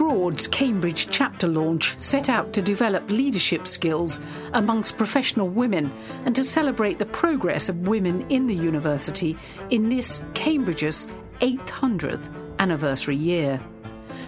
Broad's Cambridge chapter launch set out to develop leadership skills amongst professional women and to celebrate the progress of women in the university in this Cambridge's 800th anniversary year.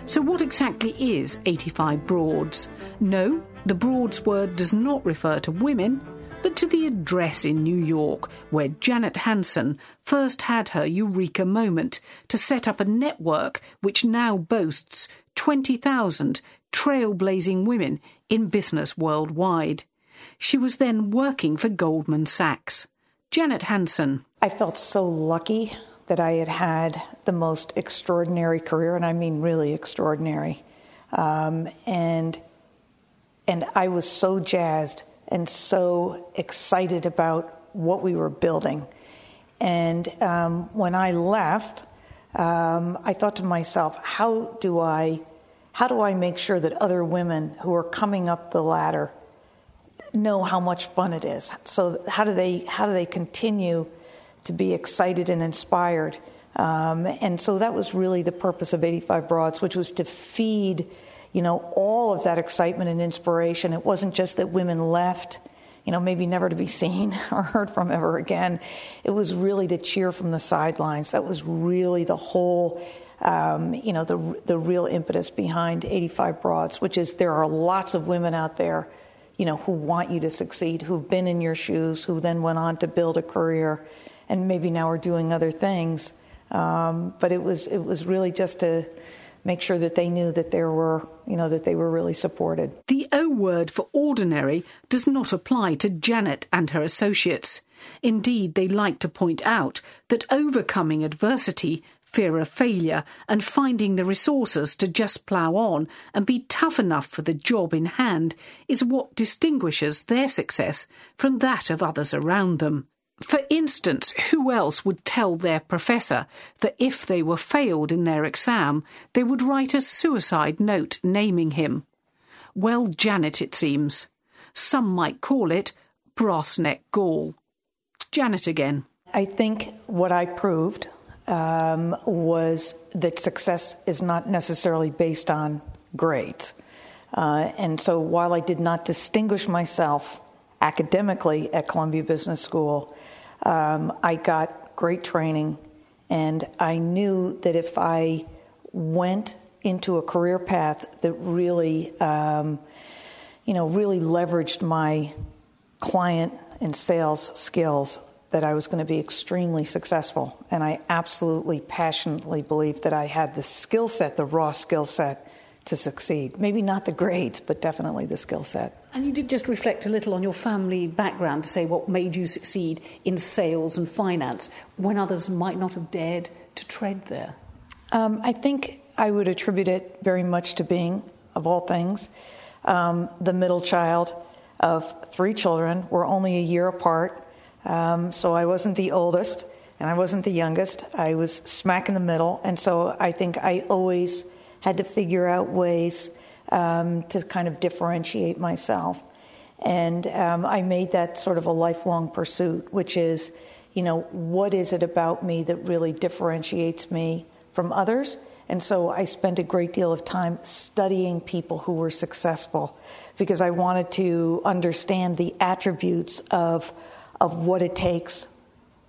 So, what exactly is 85 Broads? No, the Broads word does not refer to women, but to the address in New York where Janet Hanson first had her eureka moment to set up a network which now boasts 20,000 trailblazing women in business worldwide. She was then working for Goldman Sachs. Janet Hanson. I felt so lucky that I had had the most extraordinary career, and I mean really extraordinary. Um, and and I was so jazzed and so excited about what we were building. And um, when I left, um, I thought to myself, how do I, how do I make sure that other women who are coming up the ladder know how much fun it is? So how do they, how do they continue to be excited and inspired? Um, and so that was really the purpose of 85 Broads, which was to feed you know, all of that excitement and inspiration. It wasn't just that women left, you know, maybe never to be seen or heard from ever again. It was really to cheer from the sidelines. That was really the whole, um, you know, the the real impetus behind 85 Broads, which is there are lots of women out there, you know, who want you to succeed, who've been in your shoes, who then went on to build a career, and maybe now are doing other things. Um, but it was it was really just to make sure that they knew that there were, you know, that they were really supported. The O word for ordinary does not apply to Janet and her associates. Indeed, they like to point out that overcoming adversity, fear of failure, and finding the resources to just plough on and be tough enough for the job in hand is what distinguishes their success from that of others around them. For instance, who else would tell their professor that if they were failed in their exam, they would write a suicide note naming him? Well, Janet, it seems. Some might call it brass neck gall. Janet again. I think what I proved um, was that success is not necessarily based on grades. Uh, and so while I did not distinguish myself academically at Columbia Business School, um, I got great training, and I knew that if I went into a career path that really, um, you know, really leveraged my client and sales skills, that I was going to be extremely successful. And I absolutely, passionately believed that I had the skill set, the raw skill set, to succeed. Maybe not the grades, but definitely the skill set. And you did just reflect a little on your family background to say what made you succeed in sales and finance when others might not have dared to tread there. Um, I think I would attribute it very much to being, of all things, um, the middle child of three children. We're only a year apart, um, so I wasn't the oldest and I wasn't the youngest. I was smack in the middle, and so I think I always had to figure out ways um, to kind of differentiate myself. And um, I made that sort of a lifelong pursuit, which is, you know, what is it about me that really differentiates me from others? And so I spent a great deal of time studying people who were successful because I wanted to understand the attributes of, of what it takes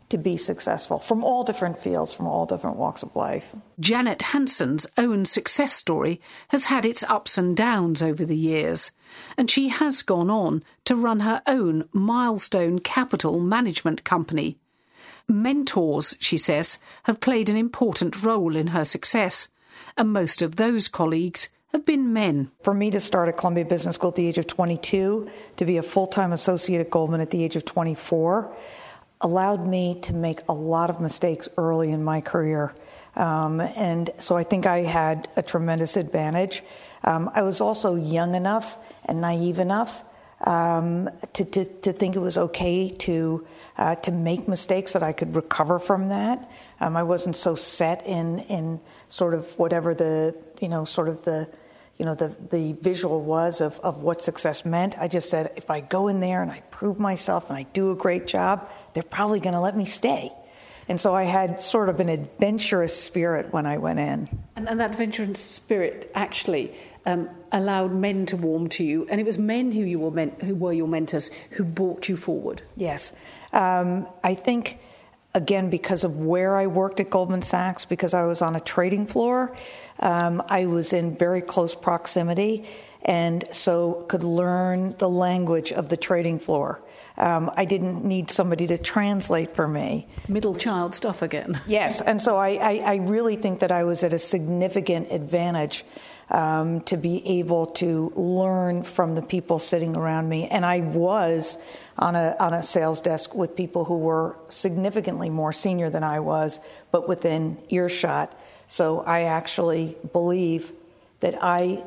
to be successful from all different fields, from all different walks of life. Janet Hanson's own success story has had its ups and downs over the years, and she has gone on to run her own milestone capital management company. Mentors, she says, have played an important role in her success, and most of those colleagues have been men. For me to start at Columbia Business School at the age of 22, to be a full time associate at Goldman at the age of 24, allowed me to make a lot of mistakes early in my career. Um, and so I think I had a tremendous advantage. Um, I was also young enough and naive enough um, to, to, to, think it was okay to, uh, to make mistakes that I could recover from that. Um, I wasn't so set in, in sort of whatever the, you know, sort of the, you know, the, the visual was of, of what success meant. I just said, if I go in there and I prove myself and I do a great job, they're probably going to let me stay. And so I had sort of an adventurous spirit when I went in. And, and that adventurous spirit actually um, allowed men to warm to you, and it was men who you were men- who were your mentors who brought you forward. Yes, um, I think again because of where I worked at Goldman Sachs, because I was on a trading floor, um, I was in very close proximity, and so could learn the language of the trading floor. Um, I didn't need somebody to translate for me. Middle child stuff again. yes, and so I, I, I, really think that I was at a significant advantage um, to be able to learn from the people sitting around me. And I was on a, on a sales desk with people who were significantly more senior than I was, but within earshot. So I actually believe that I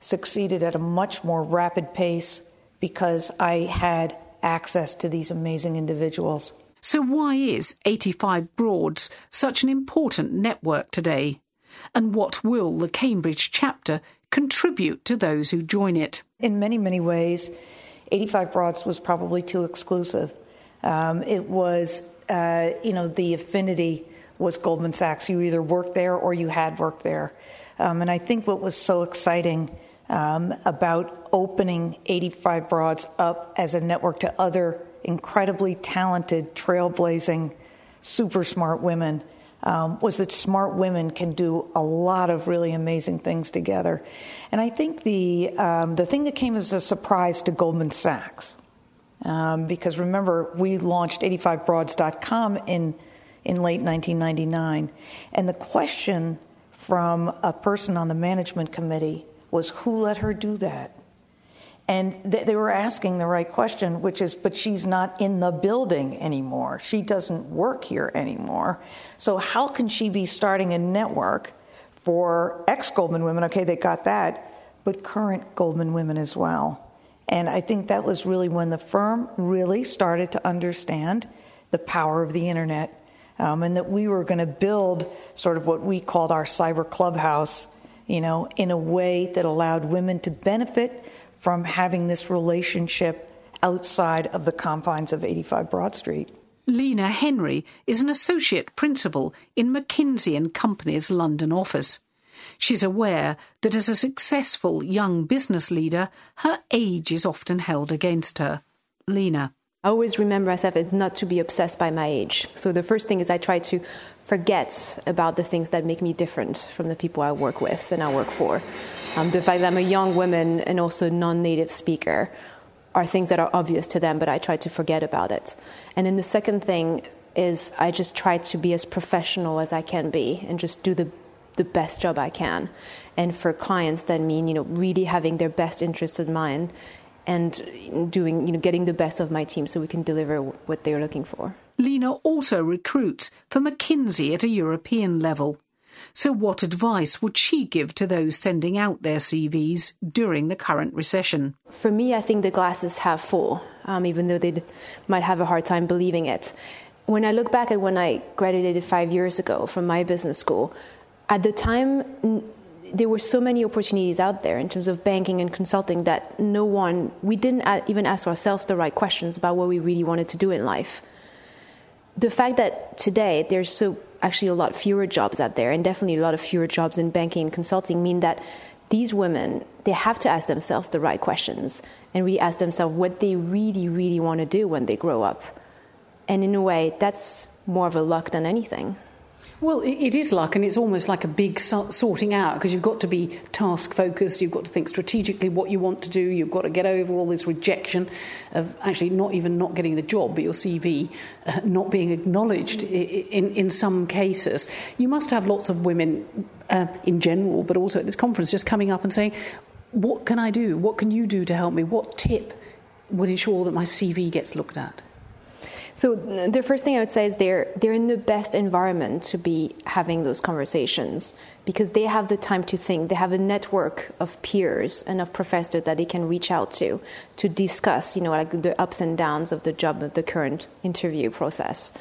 succeeded at a much more rapid pace because I had access to these amazing individuals. So, why is 85 Broads such an important network today? And what will the Cambridge chapter contribute to those who join it? In many, many ways, 85 Broads was probably too exclusive. Um, it was, uh, you know, the affinity was Goldman Sachs. You either worked there or you had worked there. Um, and I think what was so exciting um, about opening 85 Broads up as a network to other incredibly talented, trailblazing, super smart women um, was that smart women can do a lot of really amazing things together. And I think the, um, the thing that came as a surprise to Goldman Sachs, um, because remember, we launched 85broads.com in, in late 1999, and the question from a person on the management committee was who let her do that? And they were asking the right question, which is, but she's not in the building anymore. She doesn't work here anymore. So, how can she be starting a network for ex Goldman women? Okay, they got that, but current Goldman women as well. And I think that was really when the firm really started to understand the power of the internet um, and that we were going to build sort of what we called our cyber clubhouse, you know, in a way that allowed women to benefit from having this relationship outside of the confines of 85 Broad Street. Lena Henry is an associate principal in McKinsey and Company's London office. She's aware that as a successful young business leader, her age is often held against her. Lena. I always remember myself not to be obsessed by my age. So the first thing is I try to forget about the things that make me different from the people I work with and I work for. Um, the fact that I'm a young woman and also non native speaker are things that are obvious to them, but I try to forget about it. And then the second thing is I just try to be as professional as I can be and just do the the best job I can. And for clients, that mean you know really having their best interests in mind and doing you know getting the best of my team so we can deliver what they're looking for. Lena also recruits for McKinsey at a European level. So, what advice would she give to those sending out their CVs during the current recession? For me, I think the glass is half full, um, even though they might have a hard time believing it. When I look back at when I graduated five years ago from my business school, at the time, there were so many opportunities out there in terms of banking and consulting that no one, we didn't even ask ourselves the right questions about what we really wanted to do in life. The fact that today there's so actually a lot fewer jobs out there, and definitely a lot of fewer jobs in banking and consulting, mean that these women they have to ask themselves the right questions and really ask themselves what they really, really want to do when they grow up. And in a way, that's more of a luck than anything. Well, it is luck, and it's almost like a big sorting out because you've got to be task focused, you've got to think strategically what you want to do, you've got to get over all this rejection of actually not even not getting the job, but your CV uh, not being acknowledged in, in some cases. You must have lots of women uh, in general, but also at this conference, just coming up and saying, What can I do? What can you do to help me? What tip would ensure that my CV gets looked at? So the first thing I would say is they're they're in the best environment to be having those conversations because they have the time to think. They have a network of peers and of professors that they can reach out to to discuss, you know, like the ups and downs of the job of the current interview process.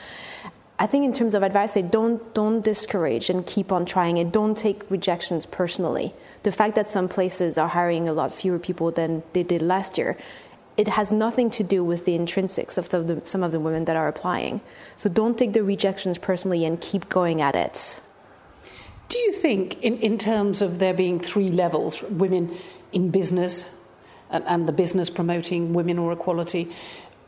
I think in terms of advice, say don't don't discourage and keep on trying it. Don't take rejections personally. The fact that some places are hiring a lot fewer people than they did last year it has nothing to do with the intrinsics of the, the, some of the women that are applying. So don't take the rejections personally and keep going at it. Do you think, in, in terms of there being three levels women in business and, and the business promoting women or equality,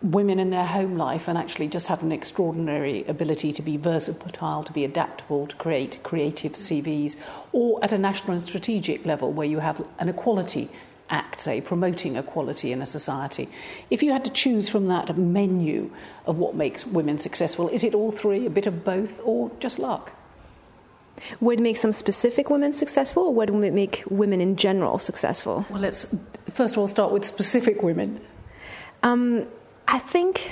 women in their home life and actually just have an extraordinary ability to be versatile, to be adaptable, to create creative CVs, or at a national and strategic level where you have an equality act, say, promoting equality in a society. If you had to choose from that menu of what makes women successful, is it all three, a bit of both, or just luck? Would make some specific women successful, or would make women in general successful? Well, let's first of all start with specific women. Um, I think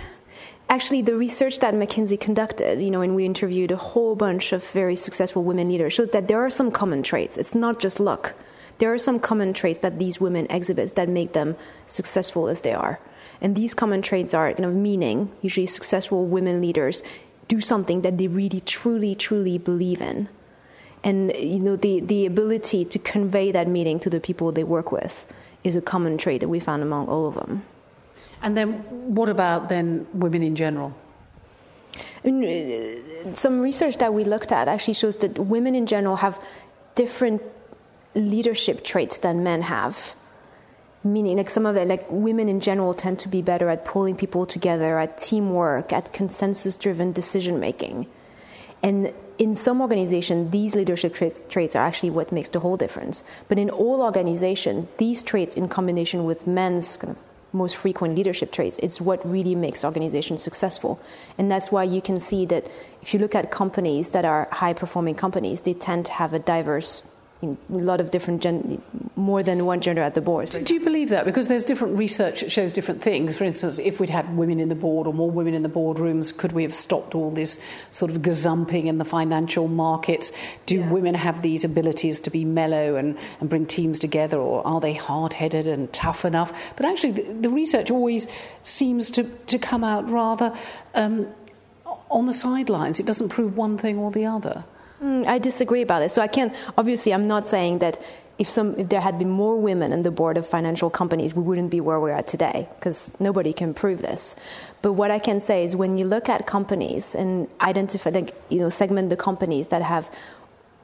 actually the research that McKinsey conducted, you know, and we interviewed a whole bunch of very successful women leaders, shows that there are some common traits. It's not just luck. There are some common traits that these women exhibit that make them successful as they are. And these common traits are kind of meaning. Usually, successful women leaders do something that they really, truly, truly believe in. And you know, the, the ability to convey that meaning to the people they work with is a common trait that we found among all of them. And then, what about then women in general? Uh, some research that we looked at actually shows that women in general have different leadership traits than men have. Meaning, like some of the like women in general tend to be better at pulling people together, at teamwork, at consensus-driven decision making, and in some organizations, these leadership traits, traits, are actually what makes the whole difference. But in all organizations, these traits, in combination with men's kind of most frequent leadership traits. It's what really makes organizations successful. And that's why you can see that if you look at companies that are high performing companies, they tend to have a diverse a lot of different gen- more than one gender at the board. Do you believe that? Because there's different research that shows different things. For instance, if we'd had women in the board or more women in the boardrooms, could we have stopped all this sort of gazumping in the financial markets? Do yeah. women have these abilities to be mellow and, and bring teams together, or are they hard headed and tough enough? But actually, the, the, research always seems to, to come out rather um, on the sidelines. It doesn't prove one thing or the other. Mm, I disagree about this. So I can't. Obviously, I'm not saying that if some if there had been more women in the board of financial companies, we wouldn't be where we're today because nobody can prove this. But what I can say is when you look at companies and identify, like you know, segment the companies that have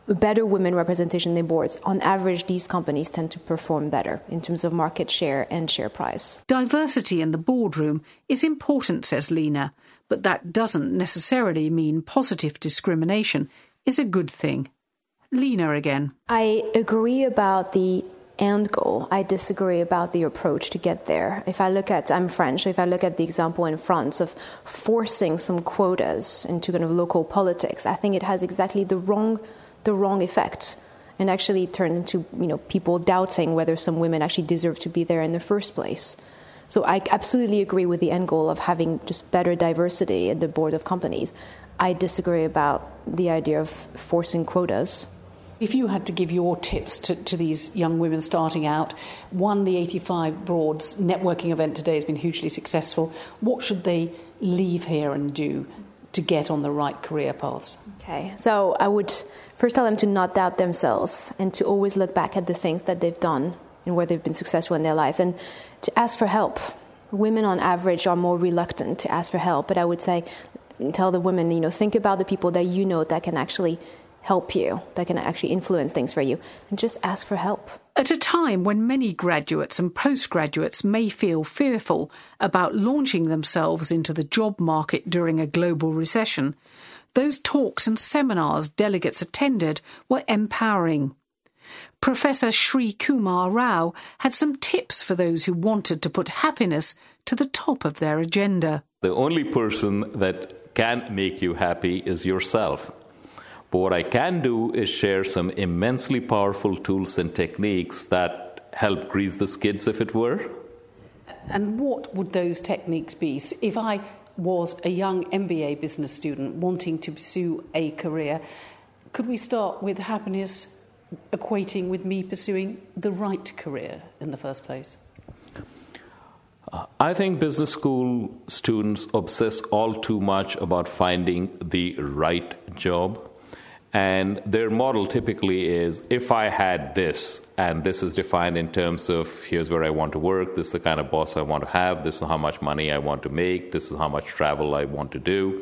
better women representation in their boards, on average, these companies tend to perform better in terms of market share and share price. Diversity in the boardroom is important, says Lena, but that doesn't necessarily mean positive discrimination is a good thing. Lena again. I agree about the end goal. I disagree about the approach to get there. If I look at, I'm French, if I look at the example in France of forcing some quotas into kind of local politics, I think it has exactly the wrong, the wrong effect. And actually turns into you know people doubting whether some women actually deserve to be there in the first place. So I absolutely agree with the end goal of having just better diversity at the board of companies. I disagree about the idea of forcing quotas. If you had to give your tips to, to, these young women starting out, one, the 85 Broads networking event today has been hugely successful. What should they leave here and do to get on the right career paths? Okay, so I would first tell them to not doubt themselves and to always look back at the things that they've done and where they've been successful in their lives and to ask for help. Women on average are more reluctant to ask for help, but I would say tell the women, you know, think about the people that you know that can actually help you, that can actually influence things for you, and just ask for help. At a time when many graduates and postgraduates may feel fearful about launching themselves into the job market during a global recession, those talks and seminars delegates attended were empowering. Professor Srikumar Rao had some tips for those who wanted to put happiness to the top of their agenda. The only person that can make you happy is yourself. But what I can do is share some immensely powerful tools and techniques that help grease the skids, if it were. And what would those techniques be? If I was a young MBA business student wanting to pursue a career, could we start with happiness equating with me pursuing the right career in the first place? I think business school students obsess all too much about finding the right job. And their model typically is if I had this, and this is defined in terms of here's where I want to work, this is the kind of boss I want to have, this is how much money I want to make, this is how much travel I want to do.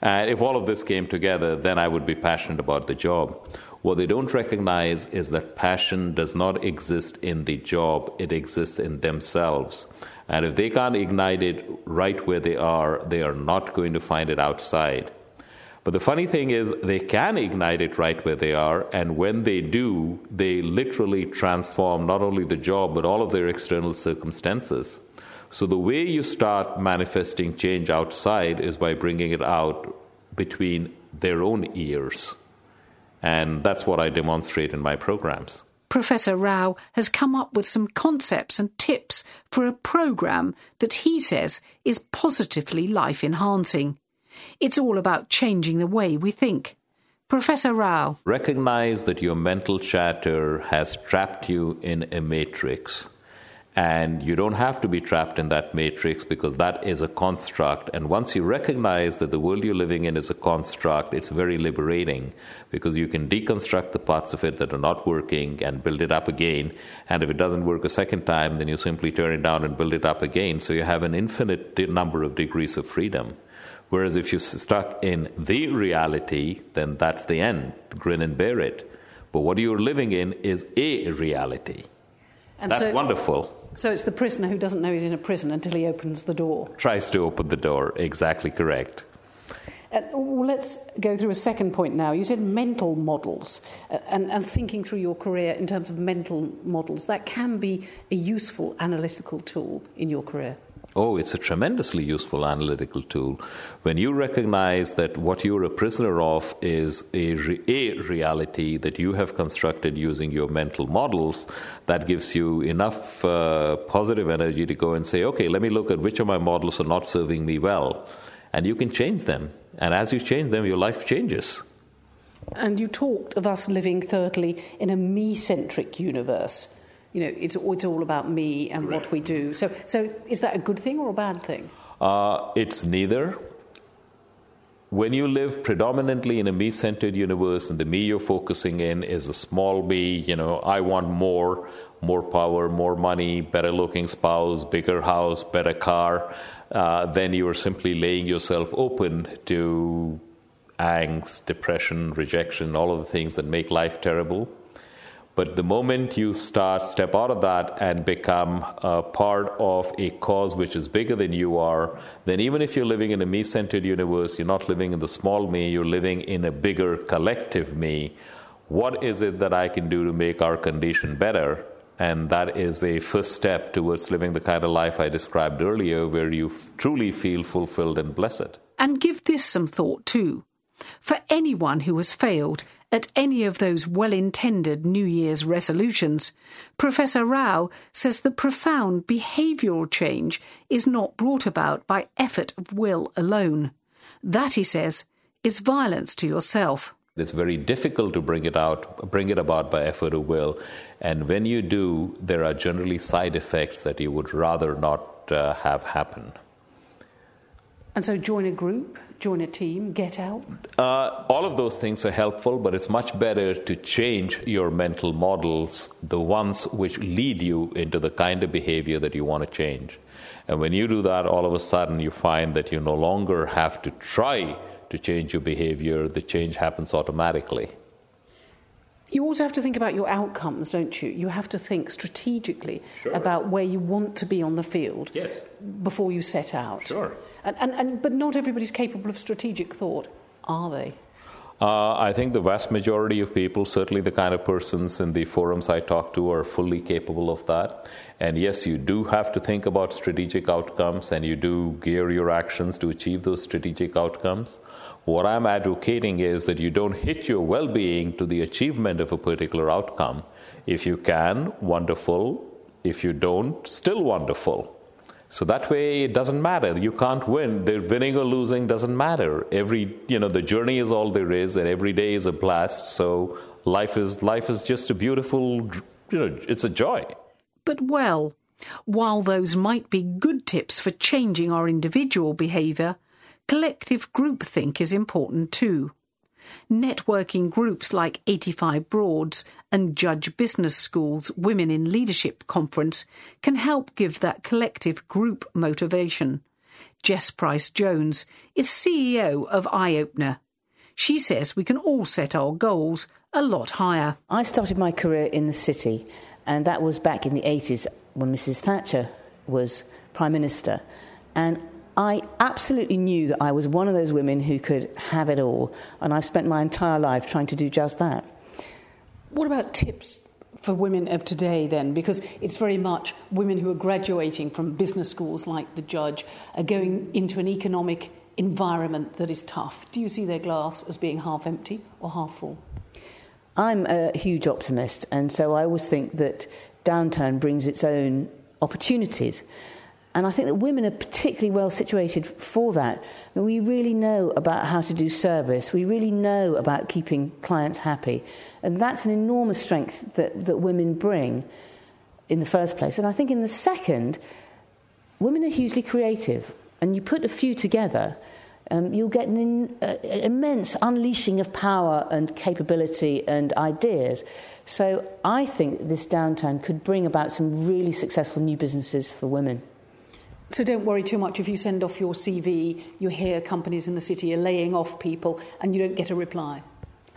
And if all of this came together, then I would be passionate about the job. What they don't recognize is that passion does not exist in the job, it exists in themselves. And if they can't ignite it right where they are, they are not going to find it outside. But the funny thing is, they can ignite it right where they are, and when they do, they literally transform not only the job, but all of their external circumstances. So the way you start manifesting change outside is by bringing it out between their own ears. And that's what I demonstrate in my programs. Professor Rao has come up with some concepts and tips for a program that he says is positively life enhancing. It's all about changing the way we think. Professor Rao. Recognize that your mental chatter has trapped you in a matrix. And you don't have to be trapped in that matrix because that is a construct. And once you recognize that the world you're living in is a construct, it's very liberating because you can deconstruct the parts of it that are not working and build it up again. And if it doesn't work a second time, then you simply turn it down and build it up again. So you have an infinite number of degrees of freedom. Whereas if you're stuck in the reality, then that's the end. Grin and bear it. But what you're living in is a reality. And that's so, wonderful. So it's the prisoner who doesn't know he's in a prison until he opens the door. Tries to open the door, exactly correct. Uh, well, let's go through a second point now. You said mental models uh, and, and thinking through your career in terms of mental models. That can be a useful analytical tool in your career. Oh, it's a tremendously useful analytical tool. When you recognize that what you're a prisoner of is a, re- a reality that you have constructed using your mental models, that gives you enough uh, positive energy to go and say, okay, let me look at which of my models are not serving me well. And you can change them. And as you change them, your life changes. And you talked of us living, thirdly, in a me centric universe you know, it's, it's all about me and what we do. So, so is that a good thing or a bad thing? Uh, it's neither. When you live predominantly in a me centered universe and the me you're focusing in is a small me, you know, I want more, more power, more money, better looking spouse, bigger house, better car, uh, then you are simply laying yourself open to angst, depression, rejection, all of the things that make life terrible. But the moment you start, step out of that and become a part of a cause which is bigger than you are, then even if you're living in a me centered universe, you're not living in the small me, you're living in a bigger collective me. What is it that I can do to make our condition better? And that is a first step towards living the kind of life I described earlier, where you f- truly feel fulfilled and blessed. And give this some thought too. For anyone who has failed at any of those well intended New Year's resolutions, Professor Rao says the profound behavioural change is not brought about by effort of will alone. That, he says, is violence to yourself. It's very difficult to bring it out, bring it about by effort of will, and when you do, there are generally side effects that you would rather not uh, have happen. And so, join a group, join a team, get out? Uh, all of those things are helpful, but it's much better to change your mental models, the ones which lead you into the kind of behavior that you want to change. And when you do that, all of a sudden you find that you no longer have to try to change your behavior, the change happens automatically. You also have to think about your outcomes, don't you? You have to think strategically sure. about where you want to be on the field yes. before you set out. Sure. And, and, and, but not everybody's capable of strategic thought, are they? Uh, I think the vast majority of people, certainly the kind of persons in the forums I talk to, are fully capable of that. And yes, you do have to think about strategic outcomes and you do gear your actions to achieve those strategic outcomes. What I'm advocating is that you don't hit your well being to the achievement of a particular outcome. If you can, wonderful. If you don't, still wonderful. So that way it doesn't matter. You can't win. The winning or losing doesn't matter. Every you know, the journey is all there is, and every day is a blast. So life is life is just a beautiful you know, it's a joy. But well, while those might be good tips for changing our individual behaviour, collective groupthink is important too. Networking groups like 85 Broads and Judge Business School's Women in Leadership Conference can help give that collective group motivation. Jess Price Jones is CEO of EyeOpener. She says we can all set our goals a lot higher. I started my career in the city, and that was back in the 80s when Mrs. Thatcher was Prime Minister. And I absolutely knew that I was one of those women who could have it all, and I've spent my entire life trying to do just that. What about tips for women of today then? Because it's very much women who are graduating from business schools like the judge are going into an economic environment that is tough. Do you see their glass as being half empty or half full? I'm a huge optimist, and so I always think that downturn brings its own opportunities. And I think that women are particularly well situated for that. we really know about how to do service, we really know about keeping clients happy. And that's an enormous strength that, that women bring in the first place. And I think in the second, women are hugely creative. And you put a few together, um, you'll get an, in, uh, an immense unleashing of power and capability and ideas. So I think this downturn could bring about some really successful new businesses for women. So don't worry too much if you send off your CV, you hear companies in the city are laying off people and you don't get a reply.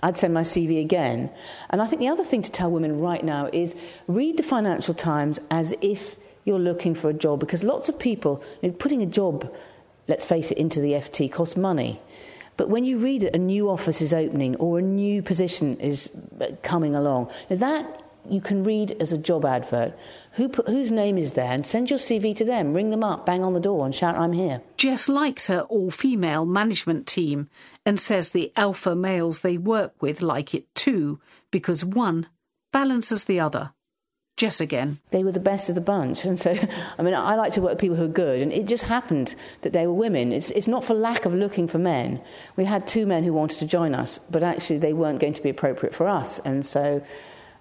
I'd send my CV again. And I think the other thing to tell women right now is read the Financial Times as if you're looking for a job because lots of people, you know, putting a job, let's face it, into the FT costs money. But when you read it, a new office is opening or a new position is uh, coming along, that you can read as a job advert who put, whose name is there and send your CV to them, ring them up, bang on the door and shout, I'm here. Jess likes her all female management team and says the alpha males they work with like it too because one balances the other. Jess again. They were the best of the bunch. And so, I mean, I like to work with people who are good. And it just happened that they were women. It's, it's not for lack of looking for men. We had two men who wanted to join us, but actually they weren't going to be appropriate for us. And so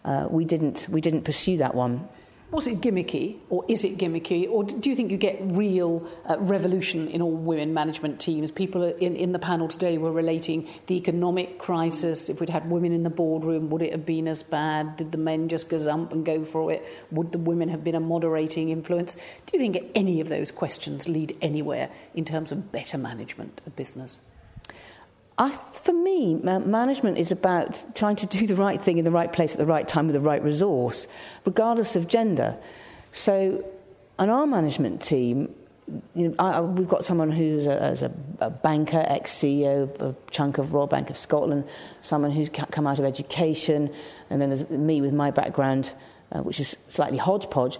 uh, we, didn't, we didn't pursue that one. Was it gimmicky, or is it gimmicky, or do you think you get real uh, revolution in all women management teams? People in, in the panel today were relating the economic crisis. If we'd had women in the boardroom, would it have been as bad? Did the men just gazump and go for it? Would the women have been a moderating influence? Do you think any of those questions lead anywhere in terms of better management of business? I, for me, management is about trying to do the right thing in the right place at the right time with the right resource, regardless of gender. So, on our management team, you know, I, we've got someone who's a, a, a banker, ex CEO of a chunk of Royal Bank of Scotland, someone who's come out of education, and then there's me with my background, uh, which is slightly hodgepodge.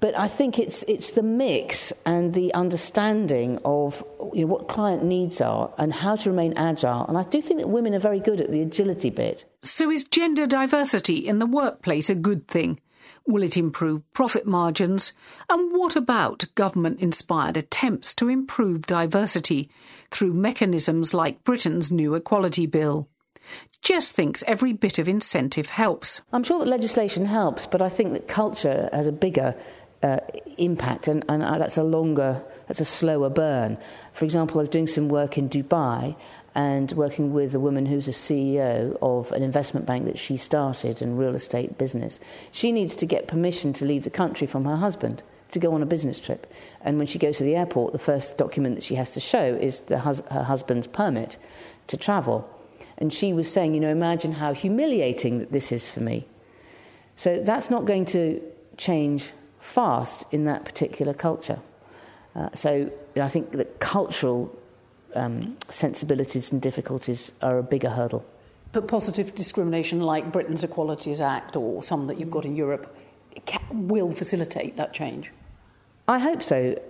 But I think it's, it's the mix and the understanding of you know, what client needs are and how to remain agile. And I do think that women are very good at the agility bit. So, is gender diversity in the workplace a good thing? Will it improve profit margins? And what about government inspired attempts to improve diversity through mechanisms like Britain's new Equality Bill? Jess thinks every bit of incentive helps. I'm sure that legislation helps, but I think that culture has a bigger uh, impact, and, and uh, that's a longer, that's a slower burn. For example, I was doing some work in Dubai and working with a woman who's a CEO of an investment bank that she started in real estate business. She needs to get permission to leave the country from her husband to go on a business trip. And when she goes to the airport, the first document that she has to show is hus- her husband's permit to travel. And she was saying, you know, imagine how humiliating that this is for me. So that's not going to change fast in that particular culture. Uh, so you know, I think that cultural um, sensibilities and difficulties are a bigger hurdle. But positive discrimination, like Britain's Equalities Act or some that you've got in Europe, can, will facilitate that change. I hope so.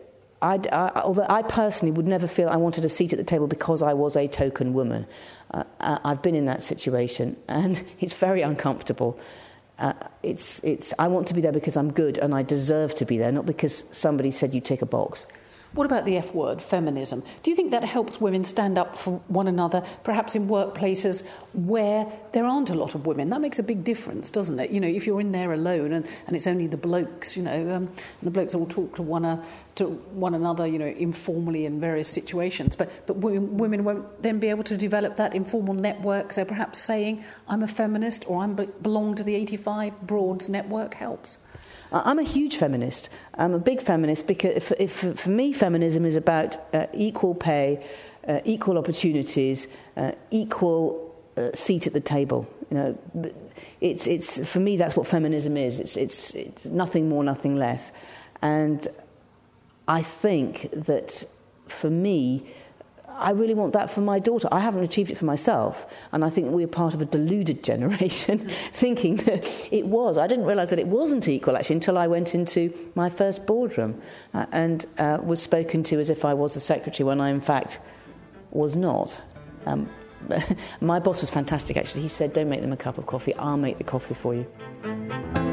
I, although I personally would never feel I wanted a seat at the table because I was a token woman. Uh, I've been in that situation, and it's very uncomfortable. Uh, it's, it's, I want to be there because I'm good and I deserve to be there, not because somebody said you tick a box. What about the F word, feminism? Do you think that helps women stand up for one another, perhaps in workplaces where there aren't a lot of women? That makes a big difference, doesn't it? You know, if you're in there alone and, and it's only the blokes, you know, um, the blokes all talk to one, uh, to one another, you know, informally in various situations. But, but women won't then be able to develop that informal network. So perhaps saying, I'm a feminist or I belong to the 85 Broads network helps. I'm a huge feminist. I'm a big feminist because if, if, for me, feminism is about uh, equal pay, uh, equal opportunities, uh, equal uh, seat at the table. You know, it's, it's, for me, that's what feminism is. It's, it's, it's nothing more, nothing less. And I think that for me, I really want that for my daughter. I haven't achieved it for myself. And I think we're part of a deluded generation thinking that it was. I didn't realize that it wasn't equal actually until I went into my first boardroom uh, and uh, was spoken to as if I was the secretary when I, in fact, was not. Um, my boss was fantastic actually. He said, Don't make them a cup of coffee, I'll make the coffee for you.